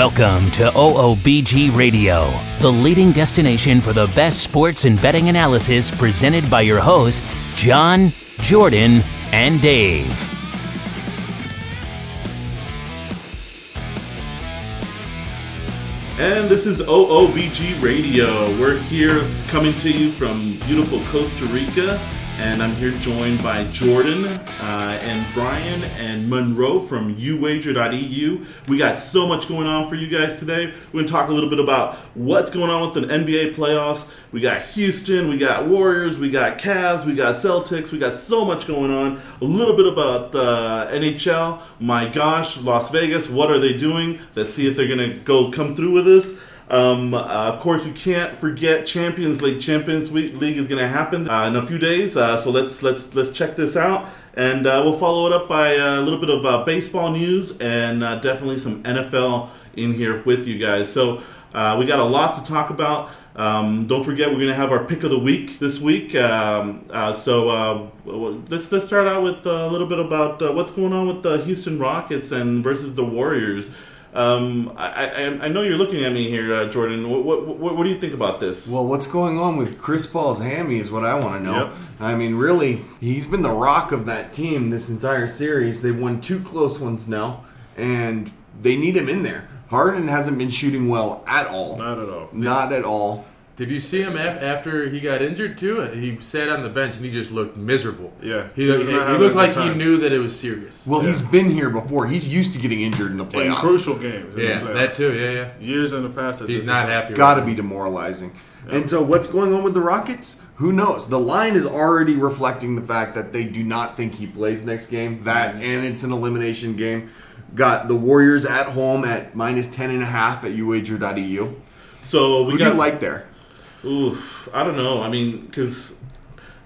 Welcome to OOBG Radio, the leading destination for the best sports and betting analysis presented by your hosts, John, Jordan, and Dave. And this is OOBG Radio. We're here coming to you from beautiful Costa Rica and I'm here joined by Jordan uh, and Brian and Monroe from YouWager.eu. We got so much going on for you guys today. We're going to talk a little bit about what's going on with the NBA playoffs. We got Houston, we got Warriors, we got Cavs, we got Celtics, we got so much going on. A little bit about the NHL. My gosh, Las Vegas, what are they doing? Let's see if they're going to go come through with this. Um, uh, of course, we can't forget Champions League. Champions League is going to happen uh, in a few days, uh, so let's let's let's check this out, and uh, we'll follow it up by a little bit of uh, baseball news and uh, definitely some NFL in here with you guys. So we got a lot to talk about. Um, don't forget, we're going to have our pick of the week this week. Um, so let's let's start out with a little bit about what's going on with the Houston Rockets and versus the Warriors. Um, I, I, I, know you're looking at me here, uh, Jordan. What, what, what, what, do you think about this? Well, what's going on with Chris Paul's hammy is what I want to know. Yep. I mean, really, he's been the rock of that team this entire series. They've won two close ones now, and they need him in there. Harden hasn't been shooting well at all. Not at all. Not at all. Did you see him after he got injured too? He sat on the bench and he just looked miserable. Yeah, he, he, he looked like he knew that it was serious. Well, yeah. he's been here before. He's used to getting injured in the playoffs, in crucial games. yeah, that too. Yeah, yeah. Years in the past, he's not happy. Got to be demoralizing. Yeah. And so, what's going on with the Rockets? Who knows? The line is already reflecting the fact that they do not think he plays next game. That and it's an elimination game. Got the Warriors at home at minus ten and a half at YouWager.eu. So we Who got do you like there. Oof, I don't know. I mean, because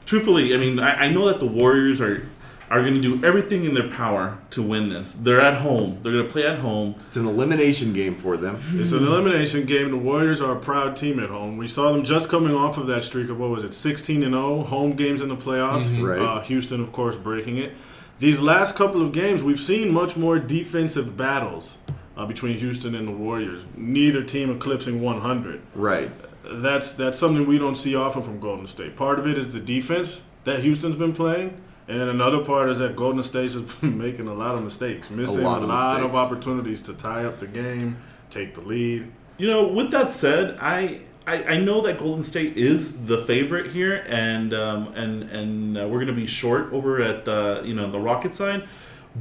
truthfully, I mean, I, I, know that the Warriors are are going to do everything in their power to win this. They're at home. They're going to play at home. It's an elimination game for them. It's an elimination game. The Warriors are a proud team at home. We saw them just coming off of that streak of what was it, 16 and 0 home games in the playoffs. Mm-hmm. Right. Uh, Houston, of course, breaking it. These last couple of games, we've seen much more defensive battles. Uh, between Houston and the Warriors, neither team eclipsing 100. Right that's that's something we don't see often from Golden State. Part of it is the defense that Houston's been playing, and another part is that Golden State has been making a lot of mistakes, missing a lot, of, lot of, opportunities to tie up the game, take the lead. You know, with that said, I. I, I know that Golden State is the favorite here, and um, and and uh, we're going to be short over at the you know the Rocket side,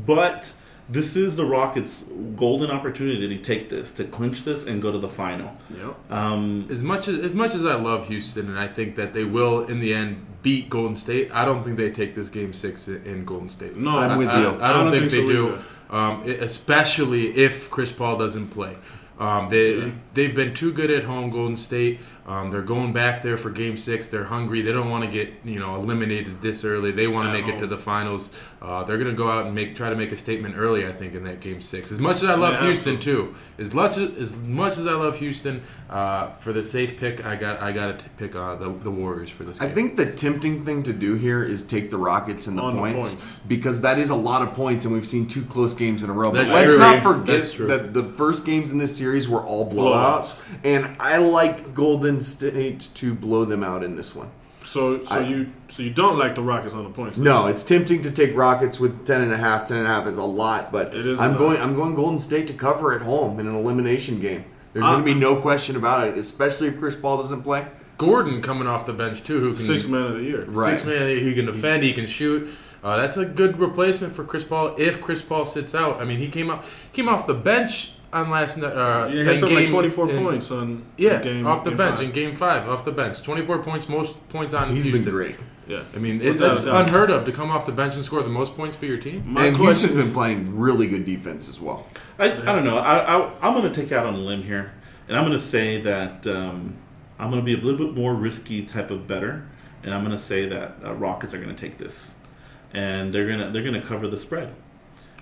but this is the Rockets' golden opportunity to take this, to clinch this, and go to the final. Yep. Um, as much as as much as I love Houston, and I think that they will in the end beat Golden State, I don't think they take this game six in Golden State. No, I'm I, with I, you. I, I don't, don't, think, think they so do, um, especially if Chris Paul doesn't play. Um, they yeah. they've been too good at home, Golden State. Um, they're going back there for Game Six. They're hungry. They don't want to get you know eliminated this early. They want to make home. it to the finals. Uh, they're going to go out and make try to make a statement early. I think in that Game Six. As much as I love yeah, Houston too, as much as, as much as I love Houston, uh, for the safe pick, I got I got to pick uh, the, the Warriors for this. Game. I think the tempting thing to do here is take the Rockets and the, points, the points, because that is a lot of points, and we've seen two close games in a row. That's but let's not forget that the first games in this series were all blowouts, blowouts. and I like Golden State to blow them out in this one. So, so I, you, so you don't like the Rockets on the points? No, it's tempting to take Rockets with ten and a half. Ten and a half is a lot, but it is I'm going. I'm going Golden State to cover at home in an elimination game. There's going to be no question about it, especially if Chris Paul doesn't play. Gordon coming off the bench too, who can six man of the year, right? Six man of the year, who can defend, he can shoot. Uh, that's a good replacement for Chris Paul if Chris Paul sits out. I mean, he came out came off the bench on last night. Uh, yeah, he had something like 24 in, points on yeah game, off the game bench five. in game five off the bench. 24 points, most points on. He's Houston. been great. Yeah, I mean it, it's unheard of to come off the bench and score the most points for your team. My and Houston's been playing really good defense as well. I, I don't know. I, I, am going to take out on a limb here, and I'm going to say that um, I'm going to be a little bit more risky type of better, and I'm going to say that uh, Rockets are going to take this, and they're gonna they're going to cover the spread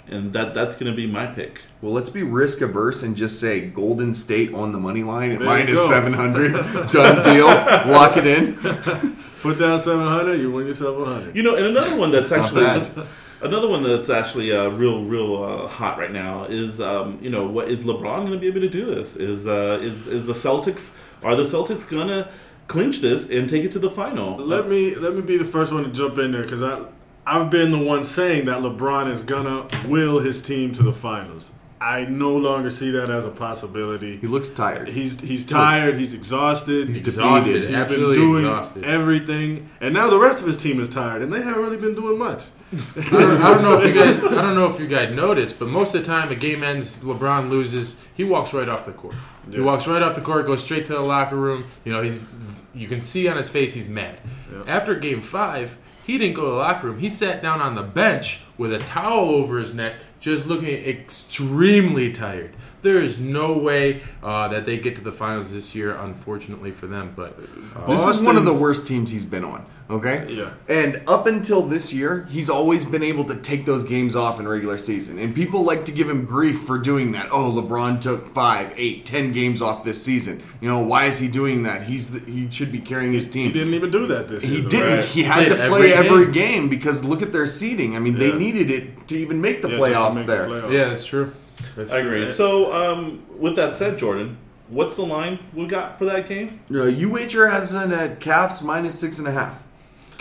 and that that's going to be my pick. Well, let's be risk averse and just say Golden State on the money line at minus seven hundred. Done deal. Lock it in. Put down seven hundred, you win yourself a hundred. You know, and another one that's actually Another one that's actually uh, real, real uh, hot right now is, um, you know, what is LeBron going to be able to do this? Is uh, is is the Celtics? Are the Celtics going to clinch this and take it to the final? Let me let me be the first one to jump in there because I I've been the one saying that LeBron is gonna will his team to the finals. I no longer see that as a possibility. He looks tired. He's he's tired. He's exhausted. He's Exhausted, defeated. He's absolutely been doing exhausted. everything, and now the rest of his team is tired, and they haven't really been doing much. I don't, I don't know if you guys. I don't know if you guys noticed, but most of the time a game ends, LeBron loses. He walks right off the court. He walks right off the court, goes straight to the locker room. You know, he's. You can see on his face he's mad. Yeah. After Game Five, he didn't go to the locker room. He sat down on the bench with a towel over his neck, just looking extremely tired. There is no way uh, that they get to the finals this year, unfortunately for them. But uh, This is one of the worst teams he's been on. Okay. Yeah. And up until this year, he's always been able to take those games off in regular season, and people like to give him grief for doing that. Oh, LeBron took five, eight, ten games off this season. You know why is he doing that? He's the, he should be carrying his team. He didn't even do that this year. He didn't. right? He had Played to play every every game. game. because look at their seeding. I mean, they needed it to even make the Yeah, just playoffs make the there. playoffs. yeah, that's true. That's I agree. true. So, um, with that said, Jordan, what's the line we got for that game? Uh, UHR has an at Cavs minus six and a half.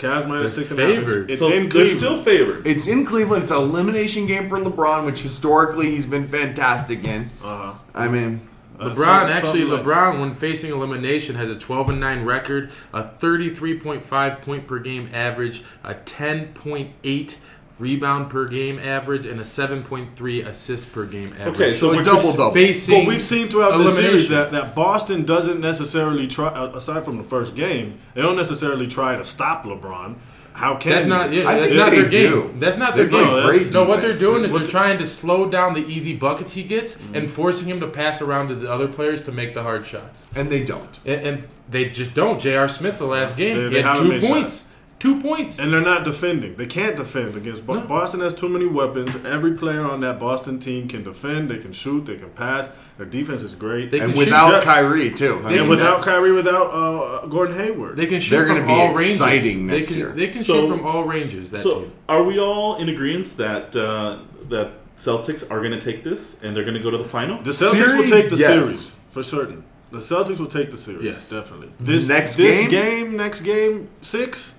Cavs minus They're six and a half. It's, it's so in they're Cleveland. still favored. It's in Cleveland. It's an elimination game for LeBron, which historically he's been fantastic in. uh-huh. I mean, Uh, LeBron some- actually something like- LeBron when facing elimination has a 12 and 9 record, a 33.5 point per game average, a 10.8 rebound per game average and a 7.3 assist per game average. Okay, so so we're a double just double. facing But we've seen throughout the series that, that Boston doesn't necessarily try, uh, aside from the first game, they don't necessarily try to stop LeBron. How can That's not yeah, I that's think not they their game. do. That's not They their game. No, great No, what they're doing is they're trying to slow down the easy buckets he gets Mm-hmm. and forcing him to pass around to the other players to make the hard shots. and they don't. And, and they just don't. J.R. Smith the last game They- he had two points. shots. Two points. And they're not defending. They can't defend against Bo- No. Boston. Has too many weapons. Every player on that Boston team can defend. They can shoot. They can pass. Their defense is great. They And can shoot without that- Kyrie too. I They mean, and without that- Kyrie, without uh, Gordon Hayward, They can shoot They're from gonna be all ranges. exciting they next can, year. They can So- shoot from all ranges. That So, team. are we all in agreement that uh, that Celtics are going to take this and they're going to go to the final? the Celtics will take the yes. series for certain. The Celtics will take the series. Yes. definitely. This Next this game? next game six.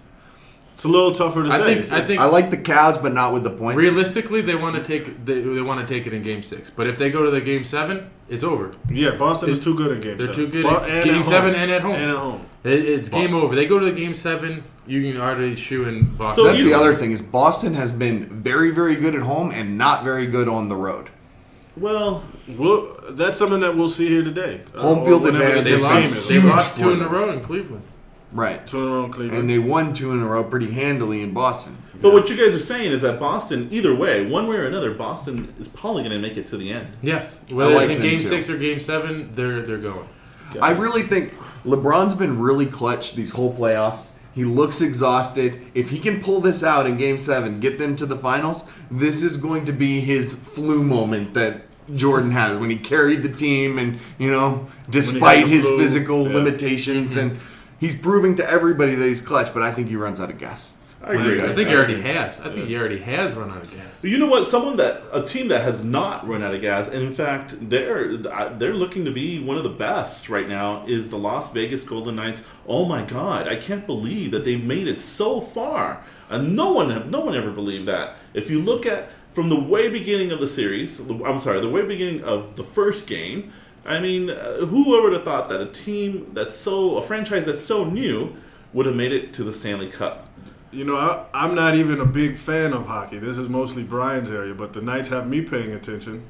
It's a little tougher to I say. think. I think. I like the Cavs, but not with the points. realistically, they want to take. They, they want to take it in Game Six. But if they go to the Game Seven, it's over. yeah, Boston is too good in game. They're seven. too good Bo- at and Game home. Seven and at home. And at home. It, it's game over. They go to the Game Seven. You can already shoe in Boston. So That's you- the other thing is Boston has been very, very good at home and not very good on the road. Well, Well, that's something that we'll see here today. Uh, Home or field whenever advantage they this is lost. is. They huge lost two for in a them. row in Cleveland. Right. Two in a row in Cleveland. And they won two in a row pretty handily in Boston. but what you guys are saying is that Boston, either way, one way or another, Boston is probably going to make it to the end. Yes, whether like it's in Game too. Six or Game Seven, they're they're going. I really think LeBron's been really clutch these whole playoffs. He looks exhausted. If he can pull this out in game seven, get them to the finals, this is going to be his flu moment that Jordan has when he carried the team and, you know, despite his flu, physical yeah. limitations and he's proving to everybody that he's clutch, but I think he runs out of gas. I agree. I think think? he already has. I think he already has run out of gas. You know what? Someone that a team that has not run out of gas, and in fact, they're they're looking to be one of the best right now. Is the Las Vegas Golden Knights? Oh my God! I can't believe that they've made it so far. And no one, no one ever believed that. If you look at from the way beginning of the series, I'm sorry, the way beginning of the first game. I mean, uh, who would have thought that a team that's so a franchise that's so new would have made it to the Stanley Cup? You know, I, I'm not even a big fan of hockey. This is mostly Brian's area, but the Knights have me paying attention.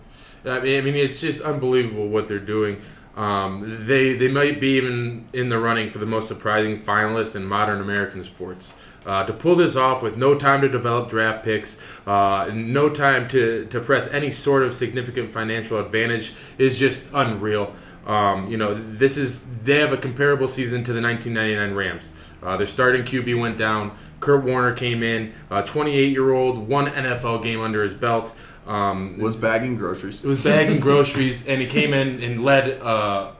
I mean, I mean, it's just unbelievable what they're doing. Um, they they might be even in the running for the most surprising finalist in modern American sports. Uh, to pull this off with no time to develop draft picks, uh, no time to, to press any sort of significant financial advantage is just unreal. Um, you know, this is they have a comparable season to the 1999 Rams. Uh, their starting QB went down. Kurt Warner came in, 28 year old, one NFL game under his belt. Um, Was bagging groceries. it was bagging groceries, and he came in and led uh,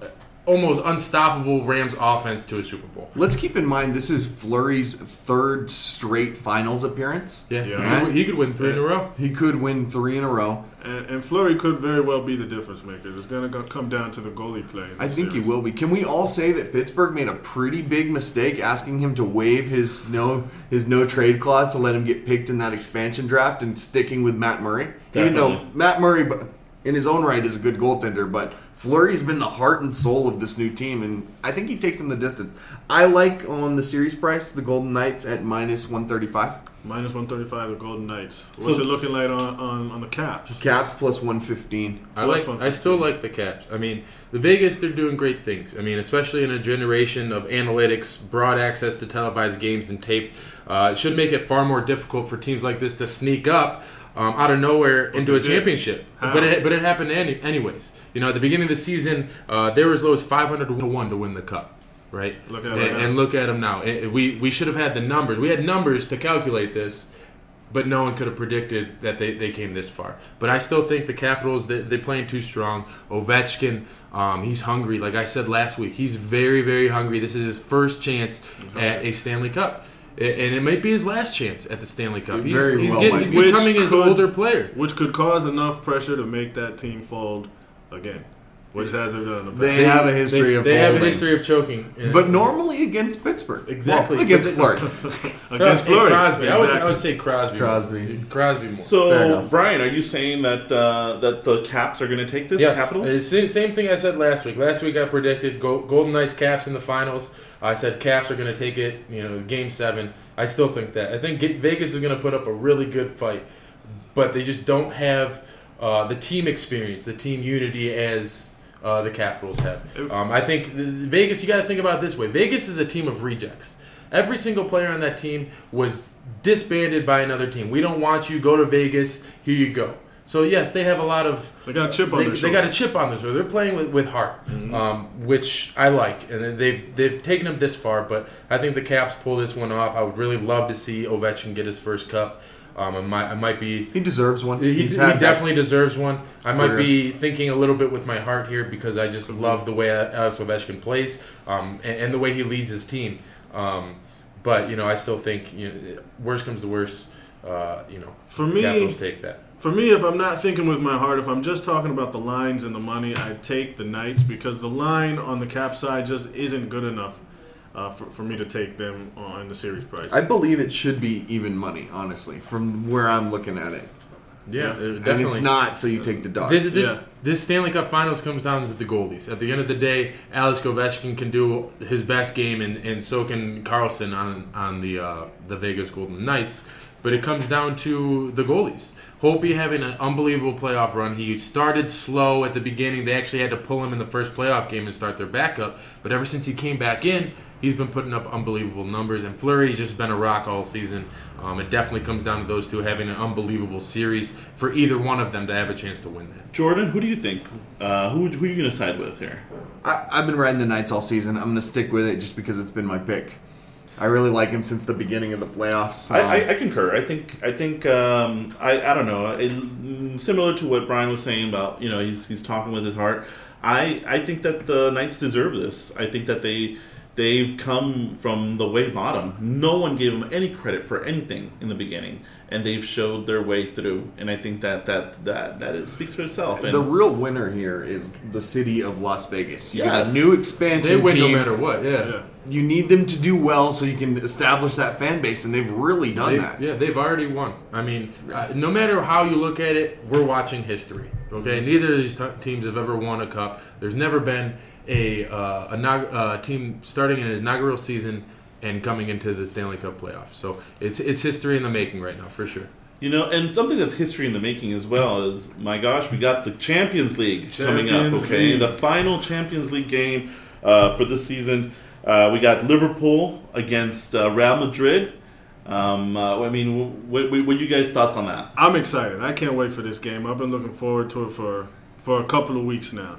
almost unstoppable Rams offense to a Super Bowl. Let's keep in mind this is Fleury's third straight finals appearance. Yeah, Yeah. He, could, he could win three in a row. He could win three in a row. And, and Fleury could very well be the difference maker. It's going to come down to the goalie play. I think series. he will be. Can we all say that Pittsburgh made a pretty big mistake asking him to waive his no his no trade clause to let him get picked in that expansion draft and sticking with Matt Murray? Even though Matt Murray, in his own right, is a good goaltender, but Fleury's been the heart and soul of this new team, and I think he takes him the distance. I like on the series price the Golden Knights at minus one thirty five. Minus 135, the Golden Knights. What's So- it looking like on, on, on the Caps? Caps plus one fifteen. I Plus like. I still like the Caps. I mean, the Vegas they're doing great things. I mean, especially in a generation of analytics, broad access to televised games and tape, uh, it should make it far more difficult for teams like this to sneak up um, out of nowhere into a championship. How? But it, but it happened any, anyways. You know, at the beginning of the season, uh, they were as low as five hundred to one to win the cup. Right, Look at and, right and look at them now. It- we we should have had the numbers. We had numbers to calculate this, but no one could have predicted that they, they came this far. But I still think the Capitals they, they're playing too strong. Ovechkin, um, he's hungry. Like I said last week, he's very very hungry. This is his first chance at a Stanley Cup, and it might be his last chance at the Stanley Cup. He's, Very he's, well getting, might he's be. Which becoming his older player. Which could cause enough pressure to make that team fold again. Which has it done in the past. They have a history they, of they have a history of choking. Yeah. But normally against Pittsburgh. Exactly. Well, against But Florida. Against Hey, Fleury. Crosby. I, would, I would say Crosby. Crosby. Crosby more. So. Brian, are you saying that uh, that the Caps are going to take this Yes, Capitals? Uh, Same, same thing I said last week. Last week I predicted Golden Knights Caps in the finals. I said Caps are going to take it. You know, Game Seven. I still think that. I think Vegas is going to put up a really good fight, but they just don't have uh, the team experience, the team unity as. Uh, the Capitals have. Um, I think Vegas. You got to think about it this way. Vegas is a team of rejects. Every single player on that team was disbanded by another team. We don't want you. Go to Vegas. Here you go. So yes, they have a lot of They got a chip on they, their they shoulder. got a chip on their shoulder. They're playing with, with heart, um, which I like, and they've they've taken them this far. But I think the Caps pull this one off. I would really love to see Ovechkin get his first cup. Um, I might I might be. He deserves one. He, He's he had that- definitely deserves one. I might be thinking a little bit with my heart here because I just love the way Alex Ovechkin plays um, and, and the way he leads his team. Um, but you know, I still think you know, worst comes to worst. Uh, you know, For me- Capitals take that. For me, if I'm not thinking with my heart, if I'm just talking about the lines and the money, I take the Knights because the line on the cap side just isn't good enough uh, for, for me to take them on the series price. I believe it should be even money, honestly, from where I'm looking at it. Yeah, And it's not, so you take the dog. This, this, Yeah. this Stanley Cup Finals comes down to the goalies. At the end of the day, Alex Ovechkin can do his best game, and, and so can Karlsson on on the uh, the Vegas Golden Knights. But it comes down to the goalies. Holtby having an unbelievable playoff run. He started slow at the beginning. They actually had to pull him in the first playoff game and start their backup. But ever since he came back in, he's been putting up unbelievable numbers. And Fleury's just been a rock all season. Um, it definitely comes down to those two having an unbelievable series for either one of them to have a chance to win that. Jordan, who do you think? Uh, who who are you going to side with here? I, I've been riding the Knights all season. I'm going to stick with it just because it's been my pick. I really like him since the beginning of the playoffs. I, Um, I, I concur. I think I think um, I, I don't know. It, mm, similar to what Brian was saying about you know he's he's talking with his heart. I I think that the Knights deserve this. I think that they they've come from the way bottom. No one gave them any credit for anything in the beginning, and they've showed their way through. And I think that that that that it speaks for itself. And the real winner here is the city of Las Vegas. You got a new expansion They win team. no matter what. Yeah. yeah. You need them to do well so you can establish that fan base, and they've really done They've- that. Yeah, they've already won. I mean, uh, no matter how you look at it, we're watching history. Okay, neither of these t- teams have ever won a cup. There's never been a uh, inaug- uh, team starting an inaugural season and coming into the Stanley Cup playoffs. So it's it's history in the making right now for sure. You know, and something that's history in the making as well is, my gosh, we got the Champions League coming up. Okay, League. the final Champions League game uh, for this season. Uh, we got Liverpool against uh, Real Madrid. Um, uh, I mean, what, what, what you guys' thoughts on that? I'm excited. I can't wait for this game. I've been looking forward to it for, for a couple of weeks now.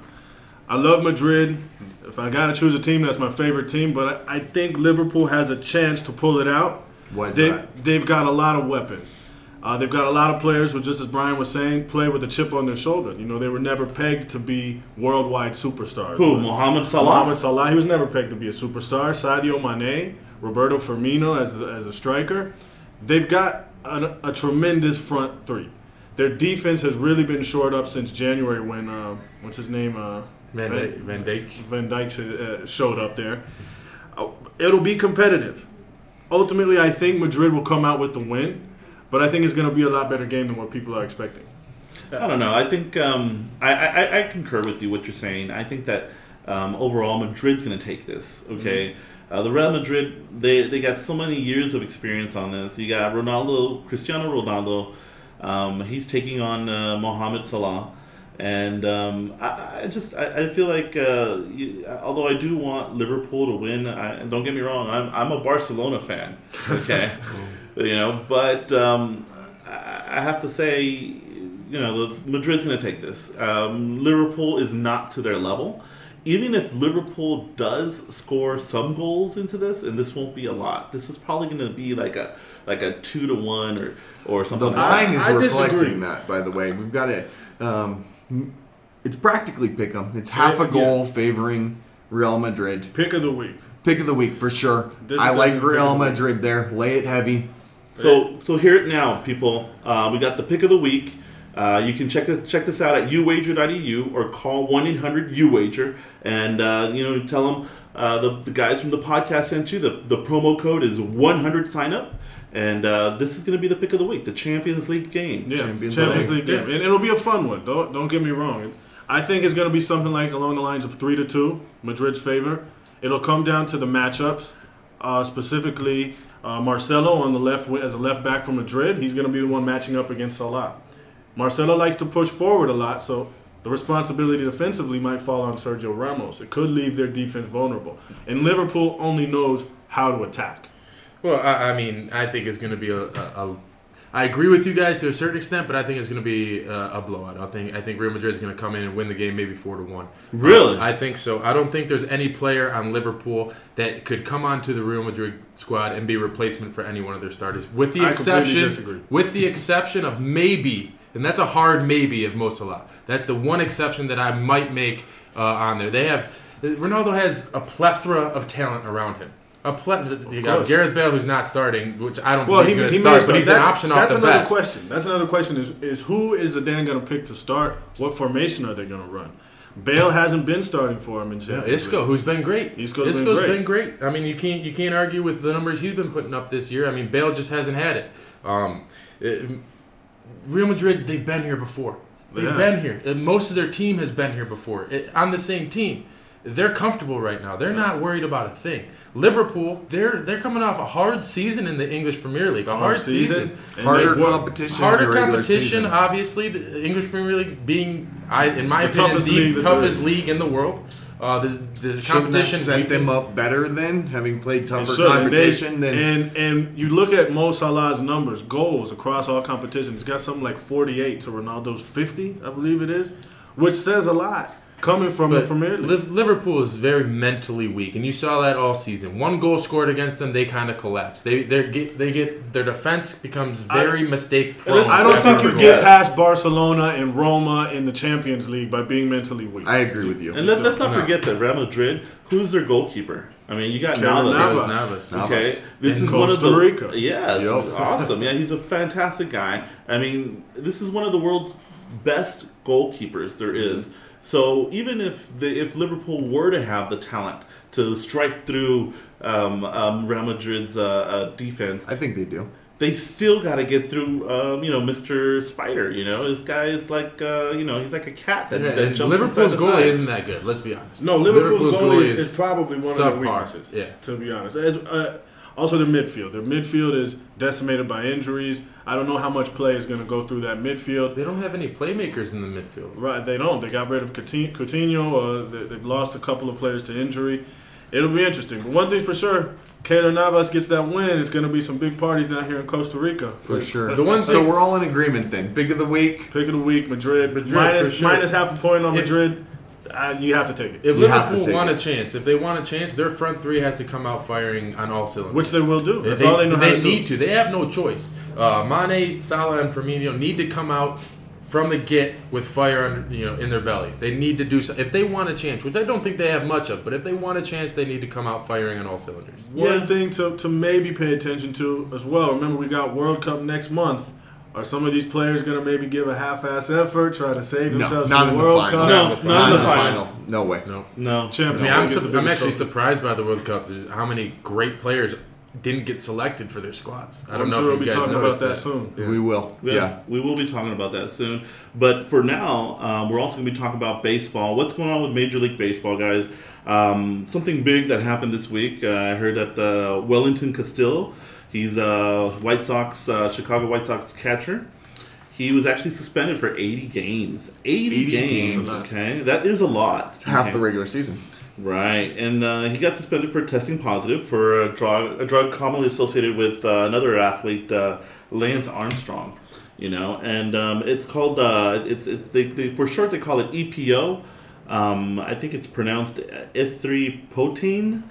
I love Madrid. If I got to choose a team, that's my favorite team. But I, I think Liverpool has a chance to pull it out. Why is They, that? they've got a lot of weapons. Uh, they've got a lot of players who, just as Brian was saying, play with a chip on their shoulder. You know, they were never pegged to be worldwide superstars. Who? Mohamed Salah. Mohamed Salah. He was never pegged to be a superstar. Sadio Mane, Roberto Firmino as the, as a striker. They've got a, a tremendous front three. Their defense has really been shored up since January when uh, what's his name uh, Van, Van, Van Dijk Van Dijk uh, showed up there. Uh, it'll be competitive. Ultimately, I think Madrid will come out with the win, but I think it's going to be a lot better game than what people are expecting. I don't know. I think um, I, I, I concur with you what you're saying. I think that um, overall Madrid's going to take this. Okay. Mm-hmm. Uh, the Real Madrid, they, they got so many years of experience on this. You got Ronaldo, Cristiano Ronaldo. Um, he's taking on uh, Mohamed Salah. And um, I, I, just I, I feel like uh, you, although I do want Liverpool to win, I, don't get me wrong, I'm, I'm a Barcelona fan, okay, you know, but um, I have to say, you know, the, Madrid's going to take this. Um, Liverpool is not to their level. Even if Liverpool does score some goals into this, and this won't be a lot, this is probably going to be like a like a two to one or or something. The line is reflecting disagree. that. By the way, we've got it. Um, it's practically pick 'em. It's half a goal favoring Real Madrid. Pick of the week. Pick of the week for sure. This I like Real Madrid there. Lay it heavy. So so hear it now, people. Uh, we got the pick of the week. Uh, you can check this check this out at YouWager.eu or call one eight hundred YouWager and uh, you know tell them uh, the, the guys from the podcast sent you the the promo code is one hundred sign up and uh, this is going to be the pick of the week, the Champions League game. Yeah, Champions, Champions League, League game, and it'll be a fun one. Don't don't get me wrong. I think it's going to be something like along the lines of three to two, Madrid's favor. It'll come down to the matchups, uh, specifically uh, Marcelo on the left as a left back for Madrid. He's going to be the one matching up against Salah. Marcelo likes to push forward a lot, so the responsibility defensively might fall on Sergio Ramos. It could leave their defense vulnerable, and Liverpool only knows how to attack. Well, I, I mean, I think it's going to be a, a, a. I agree with you guys to a certain extent, but I think it's going to be a, a blowout. I think I think Real Madrid is going to come in and win the game, maybe four to one. Really? I think so. I don't think there's any player on Liverpool that could come onto the Real Madrid squad and be a replacement for any one of their starters, with the I exception, with the exception of maybe, and that's a hard maybe of Mo Salah. That's the one exception that I might make uh, on there. They have Ronaldo has a plethora of talent around him a ple- you got Gareth Bale who's not starting, which I don't well, think he's going to start, but he's that's, an option that's off the another best. question. That's another question is is who is Zidane going to pick to start? What formation are they going to run? Bale hasn't been starting for him in Champions yeah, Isco, who's been great. Isco's, Isco's been, great. been, great. I mean, you can't you can't argue with the numbers he's been putting up this year. I mean, Bale just hasn't had it. Um, it Real Madrid, they've been here before. They've yeah. been here. Eh, most of their team has been here before it, on the same team. They're comfortable right now. They're not worried about a thing. Liverpool, they're they're coming off a hard season in the English Premier League. A hard, hard season, season. harder competition, harder competition. Season. Obviously, the English Premier League being, I, in my the opinion, the league toughest league in the world. Uh, the the Shouldn't competition set them up better than having played tougher competition. And, they, than and and you look at Mo Salah's numbers, goals across all competitions. He's got something like forty eight to Ronaldo's fifty, I believe it is, which says a lot coming from but the Premier League. Liverpool is very mentally weak, and you saw that all season. One goal scored against them, they kind of collapse. They they get they get their defense becomes very I, mistake prone. I don't think you get past Barcelona and Roma in the Champions League by being mentally weak. I agree with you. And let, us not no. forget that Real Madrid, who's their goalkeeper? I mean, you got Navas. Navas. Navas. Okay, this in is Costa one of the Rica. yes, yep. awesome. Yeah, he's a fantastic guy. I mean, this is one of the world's best goalkeepers there is. So even if the, if Liverpool were to have the talent to strike through um, um, Real Madrid's uh, uh, defense, I think they do. They still got to get through, um, you know, Mr. Spider. You know, this guy is like, uh, you know, he's like a cat that, yeah, that jumps Liverpool's goalie isn't that good. Let's be honest. No, Liverpool's, Liverpool's goalie, is, is, probably one subpar. of their weaknesses. Yeah, to be honest, As, uh, also, their midfield. Their midfield is decimated by injuries. I don't know how much play is going to go through that midfield. They don't have any playmakers in the midfield. Right, they don't. They got rid of Coutinho. Uh, they, have lost a couple of players to injury. It'll be interesting. But one thing for sure, Keylor Navas gets that win. It's going to be some big parties down here in Costa Rica. For sure. The one so we're all in agreement then. Pick of the week. Pick of the week, Madrid. Madrid minus, sure. minus half a point on if, Madrid. Uh, you have to take it. If You have to Liverpool want it. a chance, if they want a chance, their front three has to come out firing on all cylinders. Which they will do. That's they, all they know how they to need do. to. They have no choice. Uh, Mane, Salah, and Firmino need to come out from the get with fire under, you know, in their belly. They need to do so. If they want a chance, which I don't think they have much of, but if they want a chance, they need to come out firing on all cylinders. One Yeah. thing to, to maybe pay attention to as well. Remember, we got World Cup next month. Are some of these players going to maybe give a half-ass effort, try to save No, themselves not in the the World final. Cup? No, Not not in the the final. No way. No. No. Champions I mean, I'm, su- I'm actually trophy. surprised by the World Cup. There's how many great players didn't get selected for their squads. I don't I'm know sure if we'll you be guys talking about noticed that soon. Yeah. We will. Yeah, Yeah. we will be talking about that soon. But for now, um, we're also going to be talking about baseball. What's going on with Major League Baseball, guys? Um, something big that happened this week. Uh, I heard that uh, Wellington Castillo, he's a White Sox, uh, Chicago White Sox catcher. He was actually suspended for 80 games. 80, 80 games. games, okay? That is a lot. Half Okay. the regular season. Right, and uh, he got suspended for testing positive for a drug, a drug commonly associated with uh, another athlete, uh, Lance Armstrong. You know, and um, it's called uh, it's it's they, they, for short they call it EPO. Um, I think it's pronounced erythropoietin,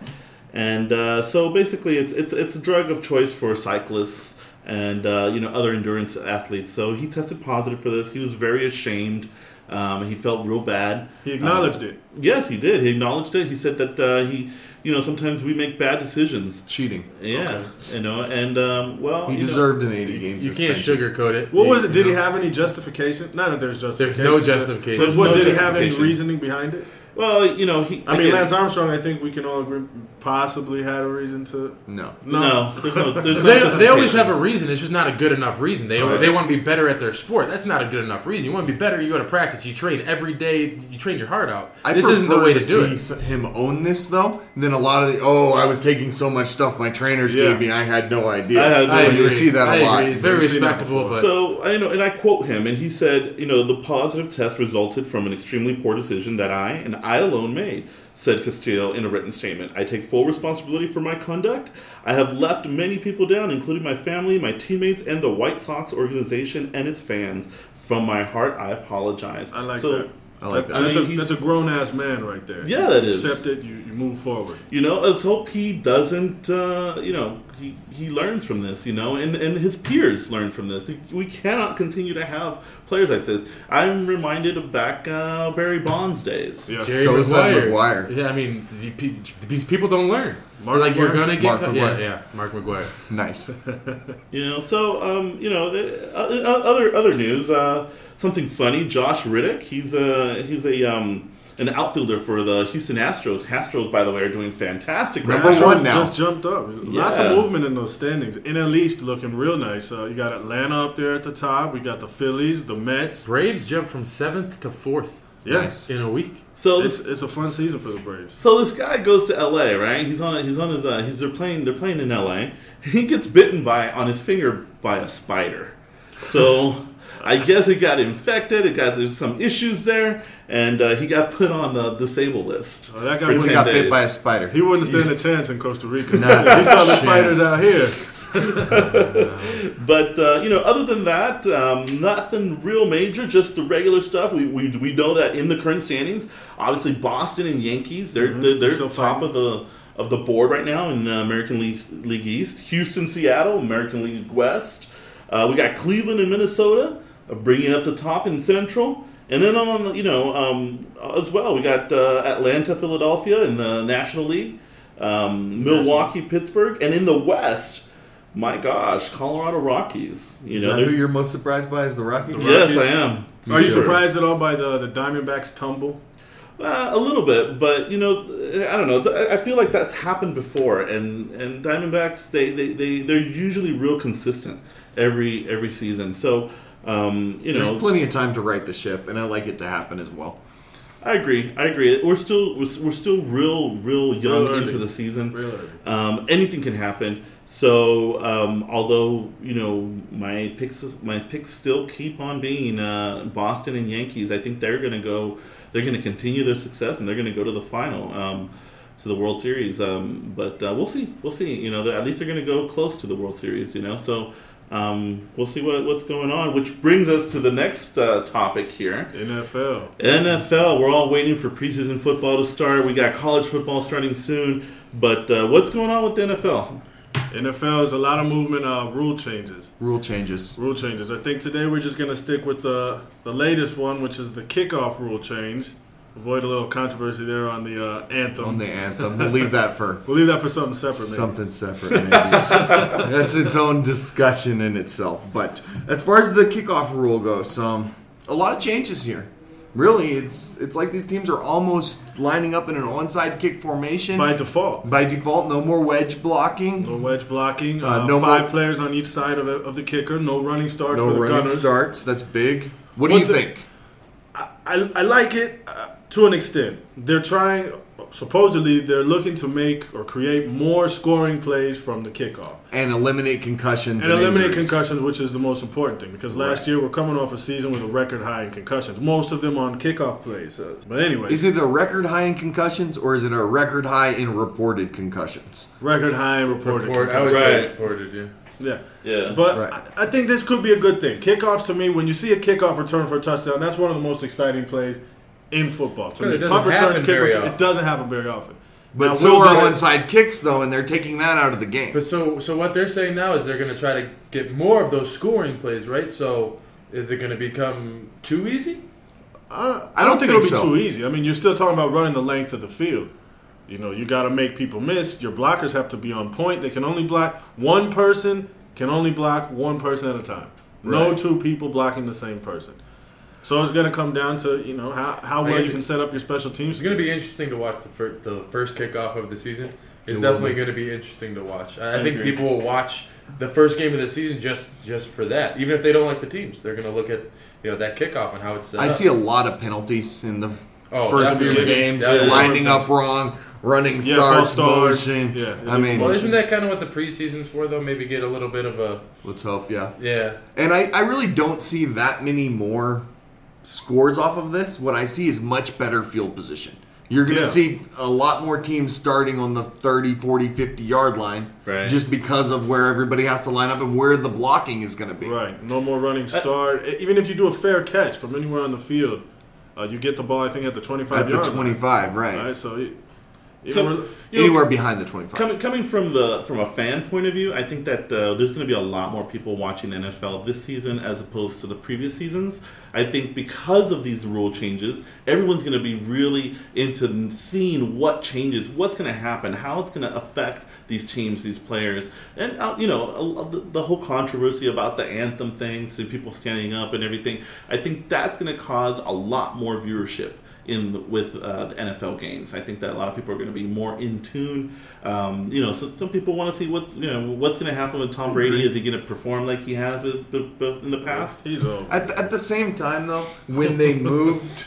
and uh, so basically it's it's it's a drug of choice for cyclists and uh, you know other endurance athletes. So he tested positive for this. He was very ashamed. Um, he felt real bad. He acknowledged Um, it. Yes, he did. He acknowledged it. He said that uh, he, you know, sometimes we make bad decisions. Cheating. Yeah, you know, and um, well, He you know, deserved an 80 game You can't sugarcoat it. What You- was it? Did you he have any justification? Not that there's justification. no justification. But what no did he have any reasoning behind it? Well, you know, he. I mean, Lance Armstrong. I think we can all agree possibly had a reason to. No. No, there's no. There's no They, they always have a reason. It's just not a good enough reason. They Right. they want to be better at their sport. That's not a good enough reason. You want to be better. You go to practice. You train every day. You train your heart out. I this isn't the way to, to do see it. him own this though Then a lot of the oh I was taking so much stuff my trainers Yeah. gave me I had no idea. I had no I agree. You see that a I lot. Agree. Very We've seen that respectable, but So I know, and I quote him, and he said, "You know, the positive test resulted from an extremely poor decision that I and I alone made," said Castillo in a written statement. "I take full responsibility for my conduct. I have left many people down, including my family, my teammates, and the White Sox organization and its fans. From my heart, I apologize." I like so, that. I like that. That's, I mean, a, he's- that's a grown ass man right there. Yeah, that is. Accept it. You, you move forward. You know, let's hope he doesn't. Uh, you know, he, he learns from this. You know, and, and his peers learn from this. We cannot continue to have players like this. I'm reminded of back uh, Barry Bonds days. Yeah. Jerry So said McGwire. McGwire. Yeah, I mean, these people don't learn. Mark like you're gonna get Mark cut. McGwire. Yeah, yeah, Mark McGwire. Nice. You know, so um, you know, uh, uh, other other news. Uh, something funny. Josh Reddick. He's a he's a um, an outfielder for the Houston Astros. Astros, by the way, are doing fantastic. right Number now. one Astros now. just jumped up. Lots of movement in those standings. in NL East looking real nice. Uh, you got Atlanta up there at the top. We got the Phillies, the Mets. Braves jumped from seventh to fourth Yes, in a week. So it's this, it's a fun season for the Braves. so this guy goes to L.A. Right? He's on a, he's on his uh, he's they're playing they're playing in L.A. He gets bitten by on his finger by a spider. So. I guess it got infected. It got there's some issues there, and uh, he got put on the disabled list. Oh, that guy For wouldn't- He 10 got days. bit by a spider. He wouldn't stand a chance in Costa Rica. Not he saw the spiders out here. But uh, you know, other than that, um, nothing real major. Just the regular stuff. We, we, we know that in the current standings, obviously Boston and Yankees, they're they're, they're Still top of the of the board right now in the American League League East. Houston, Seattle, American League West. Uh, we got Cleveland and Minnesota uh, bringing up the top in Central. And then on the, you know um, as well, we got uh, Atlanta, Philadelphia in the National League, um, Milwaukee, Pittsburgh, and in the West, my gosh, Colorado Rockies. You Is know, that who you're most surprised by? Is the Rockies? yes, I am. Are you surprised at all by the the Diamondbacks tumble? Uh, a little bit, but you know, I don't know. I feel like that's happened before, and and Diamondbacks they they they they're usually real consistent every every season. So um, you know, There's plenty of time to right the ship, and I like it to happen as well. I agree. I agree. We're still we're, we're still real real young Real into the season. Real early. Um, anything can happen. So um, although you know my picks my picks still keep on being uh, Boston and Yankees, I think they're going to go. They're going to continue their success and they're going to go to the final. Um, to the World Series, um, but uh, we'll see. We'll see. You know, at least they're going to go close to the World Series. You know, so um, we'll see what, what's going on. Which brings us to the next uh, topic here NFL. NFL. We're all waiting for preseason football to start. We got college football starting soon. But uh, what's going on with the NFL? NFL is a lot of movement, uh, rule changes. Rule changes. Rule changes. I think today we're just going to stick with the the latest one, which is the kickoff rule change. Avoid a little controversy there on the uh, anthem. On the anthem, we'll leave that for we'll leave that for something separate. Maybe. Something separate. Maybe. That's its own discussion in itself. But as far as the kickoff rule goes, um, a lot of changes here. Really, it's it's like these teams are almost lining up in an onside kick formation by default. By default, no more wedge blocking. No wedge blocking. Uh, uh, no five more, players on each side of, of the kicker. No running starts. No running gunners. starts. That's big. What do you the, think? I, I, I like it uh, to an extent. They're trying supposedly they're looking to make or create more scoring plays from the kickoff and eliminate concussions and, and eliminate injuries. concussions, which is the most important thing because last right. year we're coming off a season with a record high in concussions, most of them on kickoff plays. Uh, but anyway, is it a record high in concussions or is it a record high in reported concussions? Record high in reported. Report, concussions. I would say reported, yeah. Yeah. Yeah. But right. I, I, think this could be a good thing. Kickoffs to me, when you see a kickoff return for a touchdown, that's one of the most exciting plays in football. To me, punt returns, kick return, it doesn't happen very often. But now, so are onside kicks though, and they're taking that out of the game. But so so what they're saying now is they're going to try to get more of those scoring plays, right? So is it going to become too easy? Uh, I, don't, don't think, think, it'll so. be too easy. I mean, you're still talking about running the length of the field. You know, you got to make people miss. Your blockers have to be on point. They can only block one person. Can only block one person at a time. No two people blocking the same person. So it's going to come down to you know how, how well you can set up your special teams. It's going to be interesting to watch the first, the first kickoff of the season. It's it definitely going to be interesting to watch. I, I think agree. people will watch the first game of the season just just for that. Even if they don't like the teams, they're going to look at you know that kickoff and how it's set I up. see a lot of penalties in the oh, first few games, definitely. lining up wrong running yeah, starts, motion. Yeah, I mean, well, isn't that kind of what the preseason's for, though? Maybe get a little bit of a. Let's hope, yeah. Yeah. And I, I really don't see that many more scores off of this, what I see is much better field position. You're going to yeah. see a lot more teams starting on the 30, 40, 50 yard line right. just because of where everybody has to line up and where the blocking is going to be. Right. No more running start. Even if you do a fair catch from anywhere on the field, uh, you get the ball, I think, at the 25 At the 25, line. right. right. So Come, anywhere know, behind the 25. Coming, coming from the from a fan point of view, I think that uh, there's going to be a lot more people watching NFL this season as opposed to the previous seasons. I think because of these rule changes, everyone's going to be really into seeing what changes, what's going to happen, how it's going to affect these teams, these players, and uh, you know the, the, whole controversy about the anthem thing, so people standing up and everything. I think that's going to cause a lot more viewership in with uh, the NFL games. I think that a lot of people are going to be more in tune. Um, you know, so, some people want to see what's you know what's going to happen with Tom Brady. Is he going to perform like he has in the past? He's old. At the, at the same time, though, when they moved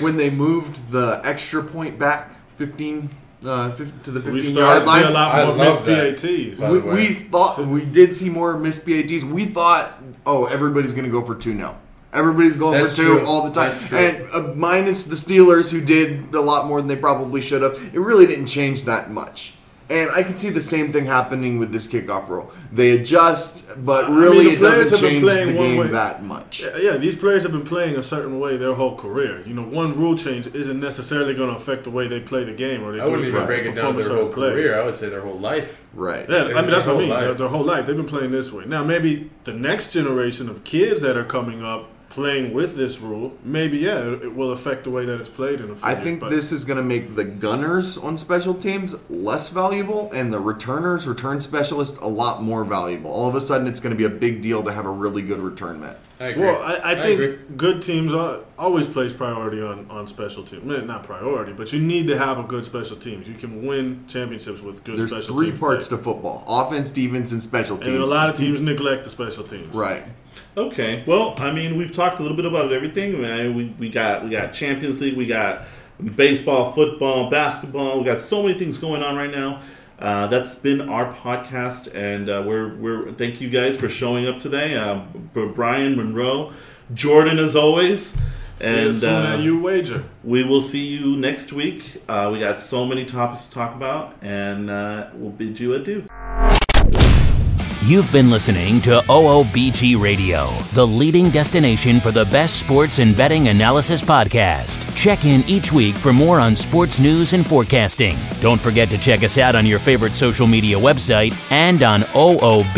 when they moved the extra point back fifteen uh, 50, to the 15 yard line. a lot more missed PATs. We, we, thought we did see more missed PATs. We thought, oh, everybody's going to go for two now. Everybody's going That's for two true. all the time, and uh, minus the Steelers, who did a lot more than they probably should have. It really didn't change that much. And I can see the same thing happening with this kickoff rule. They adjust, but really I mean, it doesn't change the game way. that much. Yeah, yeah, these players have been playing a certain way their whole career. You know, one rule change isn't necessarily going to affect the way they play the game. Or they I wouldn't even break it down their whole play. career. I would say their whole life. Right. Yeah, I mean that's what I mean. Their, their whole life they've been playing this way. Now maybe the next generation of kids that are coming up playing with this rule, maybe yeah, it, will affect the way that it's played in a I think but. I think this is going to make the gunners on special teams less valuable, and the returners, return specialists, a lot more valuable. All of a sudden, it's going to be a big deal to have a really good return man. I. Well, I, I, I think agree. good teams always place priority on, on special teams. Eh, not priority, but you need to have a good special teams. You can win championships with good There's special three parts play. to football: offense, defense, and special teams. And a lot of teams neglect the special teams. Right. Okay. Well, I mean, we've talked a little bit about everything. Man, we, we got we got Champions League, we got baseball, football, basketball. We got so many things going on right now. Uh, that's been our podcast, and uh, we're we're thank you guys for showing up today. Uh, for Brian Monroe, Jordan as always. And uh, YouWager. We will see you next week. Uh, we got so many topics to talk about, and uh, we'll bid you adieu. You've been listening to OOBG Radio, the leading destination for the best sports and betting analysis podcast. Check in each week for more on sports news and forecasting. Don't forget to check us out on your favorite social media website and on OOBG.com.